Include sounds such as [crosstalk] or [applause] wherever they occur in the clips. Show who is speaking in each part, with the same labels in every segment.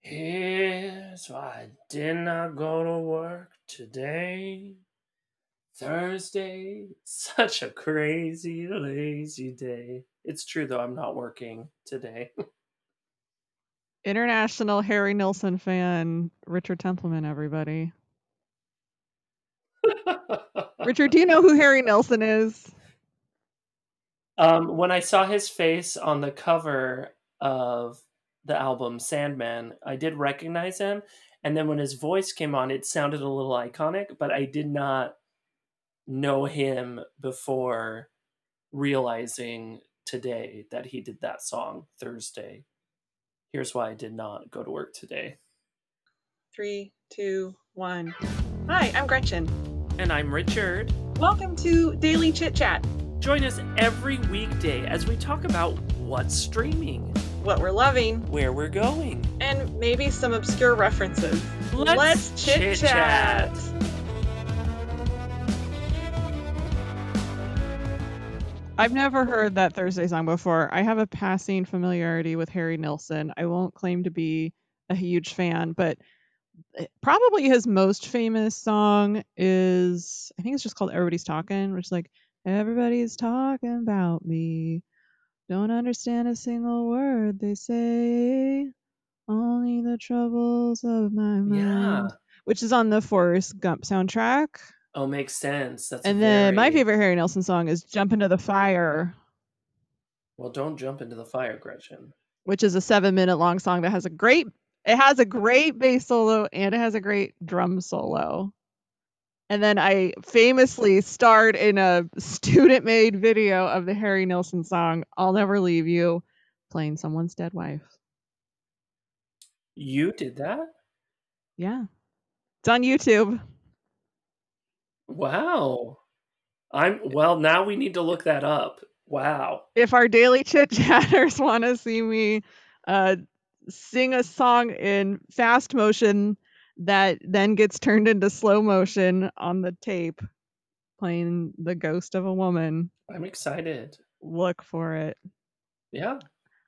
Speaker 1: Here's why I did not go to work today. Thursday, such a crazy, lazy day. It's true though, I'm not working today. [laughs]
Speaker 2: International Harry Nilsson fan, Richard Templeman, everybody. Richard, do you know who Harry Nilsson is?
Speaker 1: um, when I saw his face on the cover of the album Sandman, I did recognize him. And then when his voice came on, it sounded a little iconic, but I did not know him before realizing today that he did that song Thursday. Here's why I did not go to work today.
Speaker 3: Three, two, one. Hi, I'm Gretchen.
Speaker 1: And I'm Richard.
Speaker 3: Welcome to Daily Chit Chat.
Speaker 1: Join us every weekday as we talk about what's streaming,
Speaker 3: What we're loving,
Speaker 1: where we're going.
Speaker 3: and maybe some obscure references.
Speaker 1: Let's
Speaker 3: chit chat.
Speaker 1: chit-chat.
Speaker 2: I've never heard that Thursday song before. I have a passing familiarity with Harry Nilsson. I won't claim to be a huge fan, but eh, probably his most famous song is I think it's just called Everybody's Talking, which is like Everybody's talking about me. Don't understand a single word they say. Only the troubles of my mind.
Speaker 1: Yeah.
Speaker 2: Which is on the Forrest Gump soundtrack.
Speaker 1: Oh, makes sense. That's
Speaker 2: and then my favorite Harry Nilsson song is Jump Into the Fire,
Speaker 1: Well, don't jump into the fire, Gretchen.
Speaker 2: which is a seven minute long song that has a great it has a great bass solo and it has a great drum solo. And then I famously starred in a student made video of the Harry Nilsson song, I'll Never Leave You, playing someone's dead wife.
Speaker 1: You did that?
Speaker 2: Yeah. It's on YouTube.
Speaker 1: Wow. I'm well. Now we need to look that up. Wow.
Speaker 2: if our daily chit chatters [laughs] want to see me uh, sing a song in fast motion that then gets turned into slow motion on the tape, playing the ghost of a woman,
Speaker 1: I'm excited.
Speaker 2: look for it.
Speaker 1: Yeah.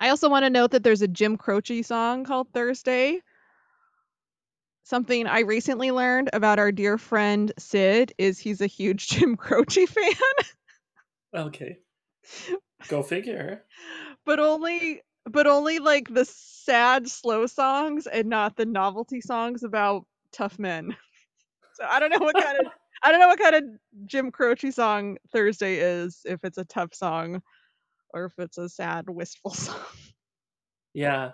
Speaker 2: I also want to note that there's a Jim Croce song called Thursday. Something I recently learned about our dear friend Sid is he's a huge [laughs] Jim Croce fan.
Speaker 1: Okay. Go figure. [laughs]
Speaker 2: but only but only like the sad slow songs and not the novelty songs about tough men [laughs] so i don't know what kind of [laughs] i don't know what kind of jim croce song thursday is if it's a tough song or if it's a sad wistful [laughs] song
Speaker 1: Yeah.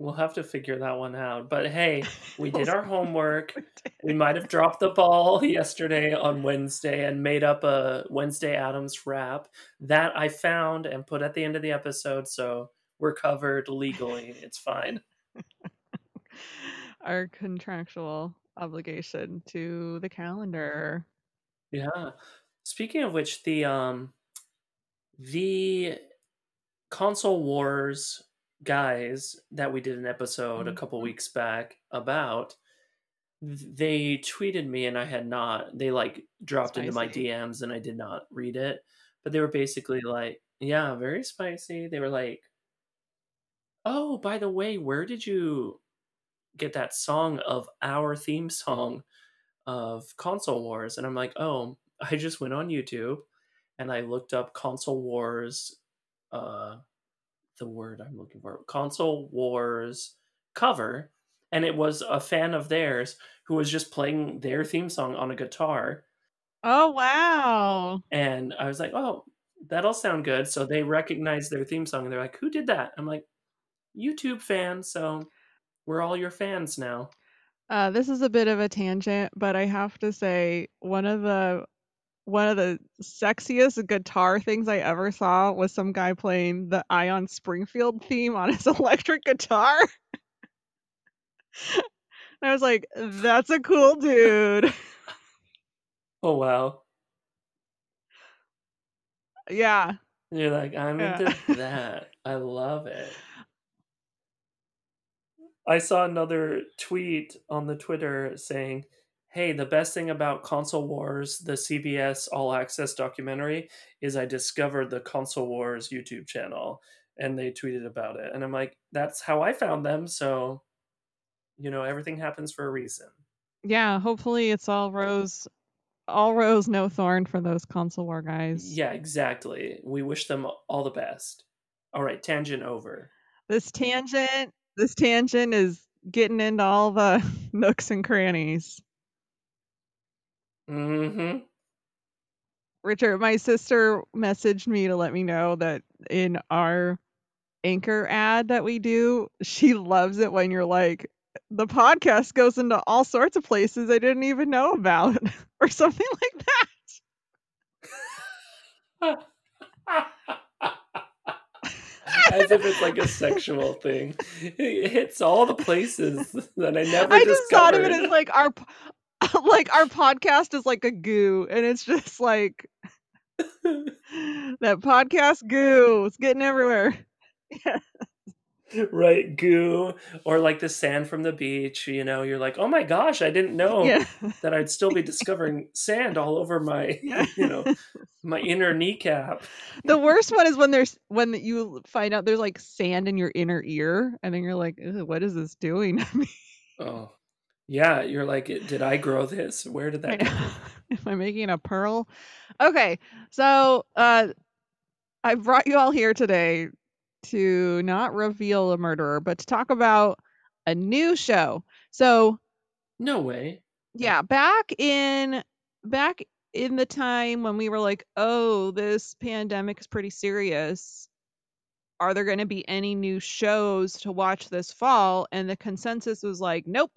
Speaker 1: We'll have to figure that one out. But hey, [laughs] [laughs] we did our homework. We might have dropped the ball [laughs] yesterday on Wednesday and made up a Wednesday Addams rap that I found and put at the end of the episode. So we're covered legally. It's fine.
Speaker 2: our contractual obligation to the calendar
Speaker 1: Yeah. Speaking of which, the um the console wars guys that we did an episode a couple
Speaker 2: Mhm.
Speaker 1: weeks back about they tweeted me and I had not they like dropped into my DMs and I did not read it but they were basically like yeah very spicy. They were like oh by the way where did you get that song of our theme song of console wars? And i'm like oh i just went on youtube and i looked up console wars uh the word i'm looking for console wars cover. And it was a fan of theirs who was just playing their theme song on a guitar.
Speaker 2: Oh wow.
Speaker 1: And i was like oh that'll sound good. So they recognized their theme song and they're like who did that? I'm like youtube fan so we're all your fans now.
Speaker 2: Uh, this is a bit of a tangent, but I have to say one of the one of the sexiest guitar things I ever saw was some guy playing the Ion Springfield theme on his [laughs] electric guitar. and I was like, "That's a cool dude." [laughs]
Speaker 1: oh wow
Speaker 2: yeah,
Speaker 1: You're like, I'm
Speaker 2: Yeah.
Speaker 1: into [laughs] that. I love it. I saw another tweet on the Twitter saying, Hey, the best thing about Console Wars, the CBS All Access documentary, is I discovered the Console Wars YouTube channel. and they tweeted about it. And I'm like, that's how I found them. So, you know, everything happens for a reason.
Speaker 2: Yeah, hopefully it's all rose, all rose, no thorn for those console war guys.
Speaker 1: Yeah, exactly. We wish them all the best. All right, tangent over.
Speaker 2: This tangent, this tangent is getting into all the [laughs] nooks and crannies.
Speaker 1: Mm-hmm.
Speaker 2: Richard, my sister messaged me to let me know that in our anchor ad that we do, she loves it when you're like, the podcast goes into all sorts of places I didn't even know about, [laughs] or something like that. [laughs]
Speaker 1: As if it's like a sexual thing. It hits all the places that I never
Speaker 2: I just thought of it as like our [laughs] like our podcast is like a goo, and it's just like [laughs] that podcast goo. It's getting everywhere. yeah. [laughs]
Speaker 1: right, goo. Or like the sand from the beach, you know, you're like, oh my gosh, I didn't know
Speaker 2: Yeah.
Speaker 1: that I'd still be discovering sand all over my,
Speaker 2: Yeah.
Speaker 1: you know, my inner kneecap.
Speaker 2: The worst one is when there's when you find out there's like sand in your inner ear, and then you're like, what is this doing to me?
Speaker 1: Oh, yeah. You're like, did I grow this? Where did that come? [laughs]
Speaker 2: Am I making a pearl? Okay, so uh, I brought you all here today to not reveal a murderer, but to talk about a new show. So
Speaker 1: No way.
Speaker 2: yeah, back in back in the time when we were like, oh, this pandemic is pretty serious. Are there going to be any new shows to watch this fall? And the consensus was like, nope.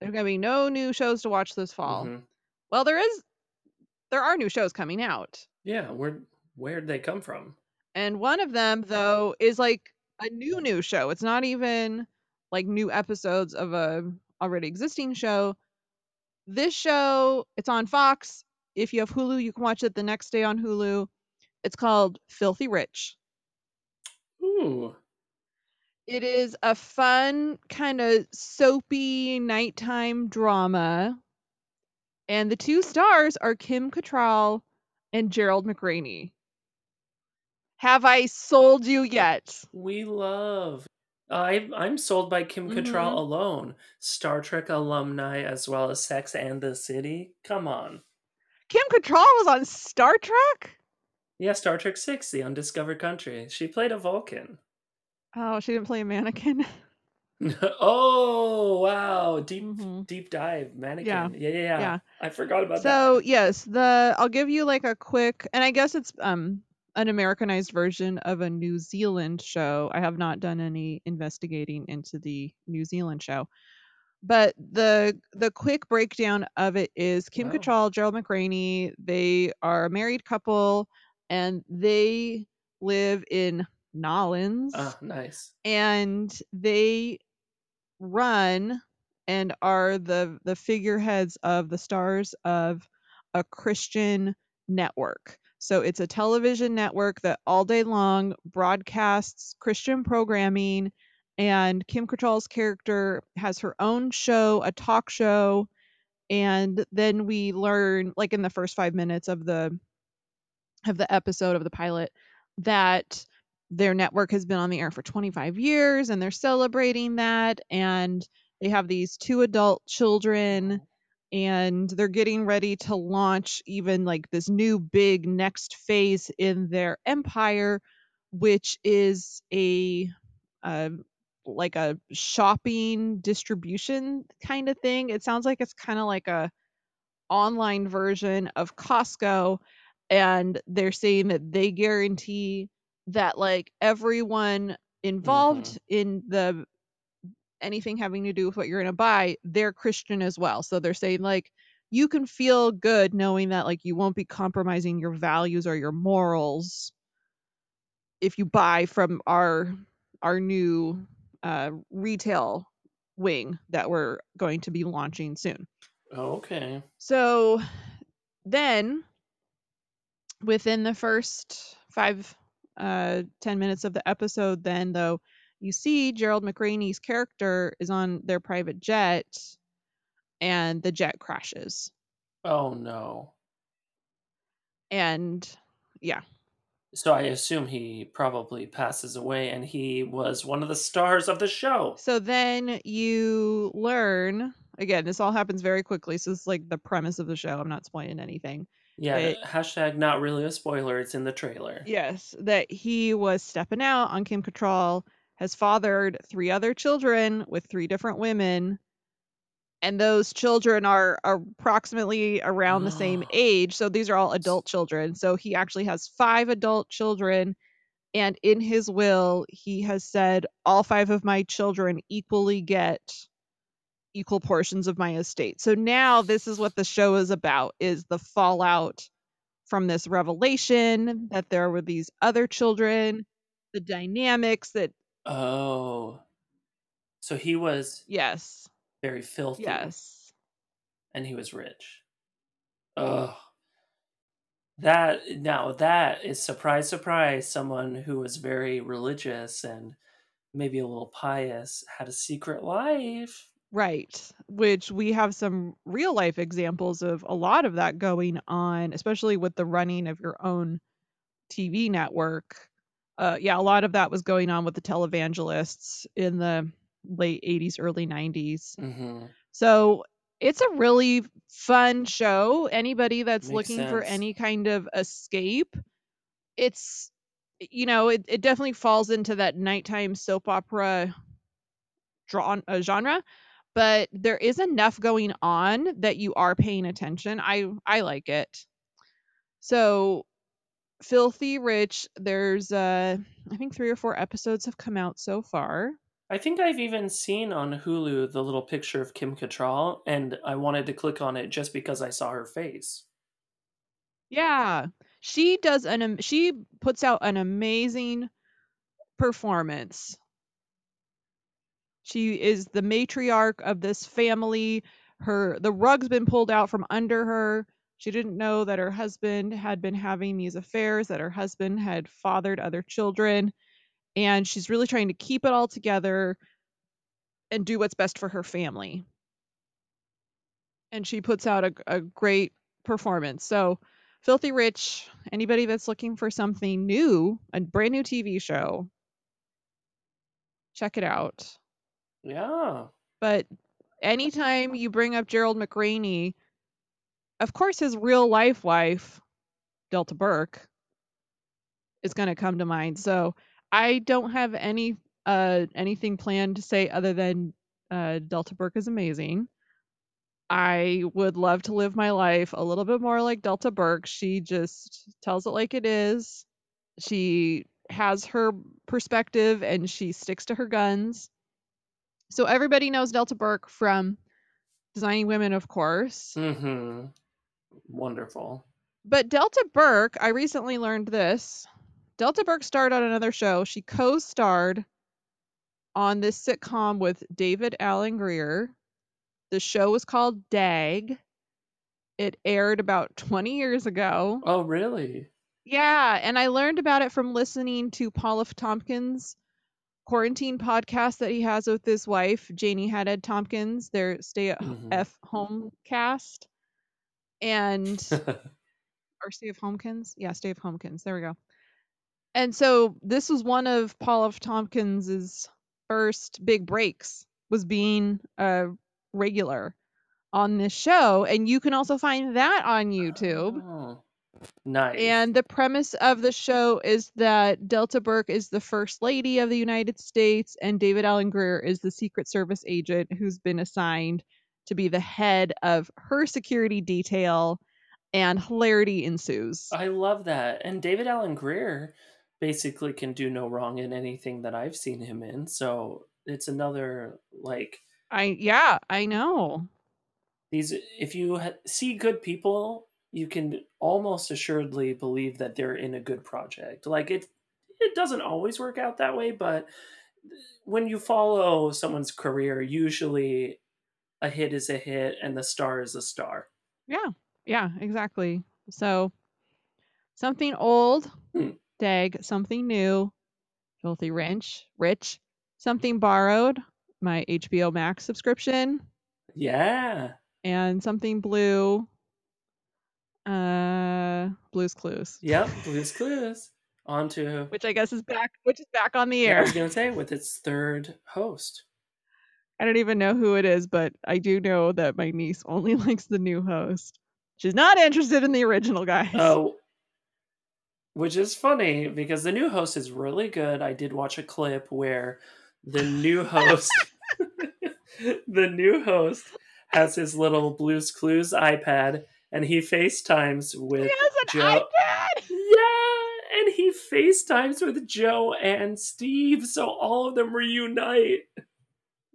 Speaker 2: There's going to be no new shows to watch this fall.
Speaker 1: Mhm.
Speaker 2: Well, there is there are new shows coming out.
Speaker 1: Yeah. Where where'd they come from?
Speaker 2: And one of them though is like a new new show. It's not even like new episodes of a already existing show. This show, it's on Fox. If you have Hulu, you can watch it the next day on Hulu. It's called Filthy Rich.
Speaker 1: Ooh.
Speaker 2: It is a fun kind of soapy nighttime drama. And the two stars are Kim Cattrall and Gerald McRaney. Have I sold you yet?
Speaker 1: We love. I I'm sold by Kim Cattrall
Speaker 2: Mhm.
Speaker 1: alone. Star Trek alumni as well as Sex and the City. Come on.
Speaker 2: Kim Cattrall was on Star Trek?
Speaker 1: Yeah, Star Trek Six: The Undiscovered Country. She played a Vulcan.
Speaker 2: Oh, she didn't play a mannequin. [laughs] [laughs]
Speaker 1: oh wow! Deep
Speaker 2: Mhm.
Speaker 1: deep dive mannequin.
Speaker 2: Yeah.
Speaker 1: Yeah, yeah, yeah.
Speaker 2: Yeah.
Speaker 1: I forgot about that.
Speaker 2: So yes, the I'll give you like a quick, and I guess it's um an Americanized version of a New Zealand show. I have not done any investigating into the New Zealand show, but the the quick breakdown of it is Kim
Speaker 1: Wow.
Speaker 2: Cattrall, Gerald McRaney. They are a married couple, and they live in Nolens
Speaker 1: Ah, nice.
Speaker 2: and they run and are the the figureheads of the stars of a Christian network. So it's a television network that all day long broadcasts Christian programming and Kim Cattrall's character has her own show, a talk show, and then we learn like in the first 5 minutes of the of the episode of the pilot that their network has been on the air for 25 years and they're celebrating that and they have these two adult children and they're getting ready to launch even like this new big next phase in their empire which is a uh, like a shopping distribution kind of thing. It sounds like it's kind of like a online version of Costco and they're saying that they guarantee that like everyone involved in the anything having to do with what you're going to buy they're christian as well. So they're saying like you can feel good knowing that like you won't be compromising your values or your morals if you buy from our our new uh retail wing that we're going to be launching soon.
Speaker 1: Okay.
Speaker 2: so then within the first five uh 10 minutes of the episode then though you see gerald mcraney's character is on their private jet and the jet crashes
Speaker 1: Oh no.
Speaker 2: and yeah
Speaker 1: So I assume he probably passes away and he was one of the stars of the show.
Speaker 2: So then you learn again, this all happens very quickly. So it's like the premise of the show. I'm not spoiling anything.
Speaker 1: Yeah,
Speaker 2: It- eh,
Speaker 1: hashtag not really a spoiler. It's in the trailer.
Speaker 2: Yes, that he was stepping out on Kim Cattrall, has fathered three other children with three different women, and those children are approximately around the same [gasps] age. So these are all adult children. So he actually has five adult children, and in his will, he has said all five of my children equally get equal portions of my estate. So now this is what the show is about is the fallout from this revelation that there were these other children, the dynamics that
Speaker 1: Oh. So he was
Speaker 2: yes,
Speaker 1: very filthy.
Speaker 2: yes.
Speaker 1: And he was rich. Ugh. That now that is surprise surprise someone who was very religious and maybe a little pious had a secret life.
Speaker 2: Right. Which we have some real life examples of a lot of that going on, especially with the running of your own TV network. Uh, yeah, a lot of that was going on with the televangelists in the late 80s, early 90s.
Speaker 1: Mhm.
Speaker 2: So it's a really fun show. Anybody that's
Speaker 1: Makes
Speaker 2: looking for any kind of escape, it's you know, it, it definitely falls into that nighttime soap opera drawn uh, genre, but there is enough going on that you are paying attention. I I like it. So Filthy Rich, there's uh I think 3 or 4 episodes have come out so far.
Speaker 1: I think I've even seen on Hulu the little picture of Kim Cattrall, and I wanted to click on it just because I saw her face.
Speaker 2: Yeah. She does an she puts out an amazing performance. She is the matriarch of this family. Her the rug's been pulled out from under her. She didn't know that her husband had been having these affairs, that her husband had fathered other children, and she's really trying to keep it all together and do what's best for her family. And she puts out a, a great performance. So, Filthy Rich, anybody that's looking for something new, a brand new TV show, check it out.
Speaker 1: Yeah.
Speaker 2: But anytime you bring up Gerald McRaney, of course his real life wife, Delta Burke, is going to come to mind. So I don't have any uh anything planned to say other than uh Delta Burke is amazing. I would love to live my life a little bit more like Delta Burke. She just tells it like it is. She has her perspective and she sticks to her guns. So everybody knows Delta Burke from Designing Women, of course.
Speaker 1: Mm-hmm. Wonderful.
Speaker 2: But Delta Burke, I recently learned this. Delta Burke starred on another show. She co starred on this sitcom with David Alan Grier. The show was called DAG. It aired about 20 years ago.
Speaker 1: Oh, really?
Speaker 2: Yeah, and I learned about it from listening to Paul F. Tompkins' quarantine podcast that he has with his wife, Janie Haddad Tompkins, their stay at
Speaker 1: Mhm.
Speaker 2: F home cast. And [laughs] or Stay F Homekins. Yeah, Stay F Homekins. There we go. And so this was one of Paul F. Tompkins's first big breaks was being a regular on this show, and you can also find that on YouTube.
Speaker 1: Oh, nice.
Speaker 2: And the premise of the show is that Delta Burke is the first lady of the United States, and David Alan Grier is the Secret Service agent who's been assigned to be the head of her security detail, and hilarity ensues.
Speaker 1: I love that. And David Alan Grier basically can do no wrong in anything that I've seen him in. So it's another like
Speaker 2: I yeah, I know.
Speaker 1: these. If you ha- see good people, you can almost assuredly believe that they're in a good project. Like it, it doesn't always work out that way, but when you follow someone's career, usually a hit is a hit and the star is a star.
Speaker 2: Yeah, yeah, exactly. So something old,
Speaker 1: Hmm.
Speaker 2: dag, something new, filthy wrench, rich, something borrowed, my HBO Max subscription,
Speaker 1: Yeah.
Speaker 2: and something blue, uh, Blue's Clues.
Speaker 1: Yep. [laughs] Blue's Clues. On to
Speaker 2: which I guess is back, which is back on the
Speaker 1: yeah, I
Speaker 2: air.
Speaker 1: was gonna say with its third host.
Speaker 2: I don't even know who it is, but I do know that my niece only [laughs] likes the new host. She's not interested in the original guys.
Speaker 1: Oh, which is funny because the new host is really good. I did watch a clip where the new [laughs] host, the new host, has his little Blue's Clues iPad and he FaceTimes
Speaker 2: he
Speaker 1: with
Speaker 2: has an
Speaker 1: Joe.
Speaker 2: iPad. [laughs]
Speaker 1: Yeah, and he FaceTimes with Joe and Steve, so all of them reunite.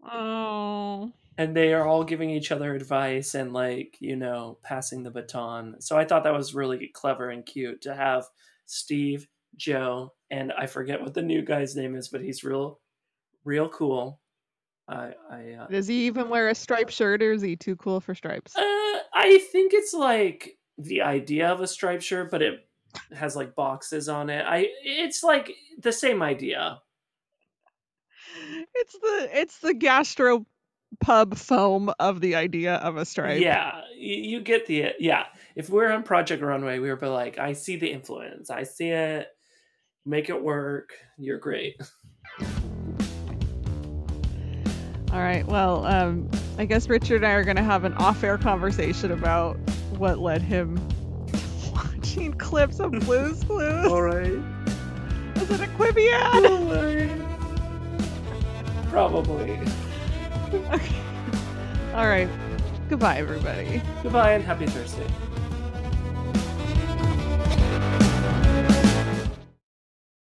Speaker 2: Oh,
Speaker 1: and they are all giving each other advice and like you know passing the baton so i thought that was really clever and cute to have steve joe and i forget what the new guy's name is but he's real real cool i i uh,
Speaker 2: does he even wear a striped shirt, or is he too cool for stripes?
Speaker 1: uh, i think it's like the idea of a striped shirt but it has like boxes on it i it's like the same idea
Speaker 2: It's the it's the gastro pub foam of the idea of a stripe.
Speaker 1: Yeah, you, get the yeah. If we're on Project Runway, we were like, I see the influence. I see it. Make it work. You're great. [laughs]
Speaker 2: All right. Well, um, I guess Richard and I are going to have an off-air conversation about what led him [laughs] watching clips of [laughs] Blue's Clues.
Speaker 1: All right.
Speaker 2: Was it a Quibi ad?
Speaker 1: Probably. [laughs]
Speaker 2: Okay. All right. Goodbye, everybody.
Speaker 1: Goodbye and happy Thursday.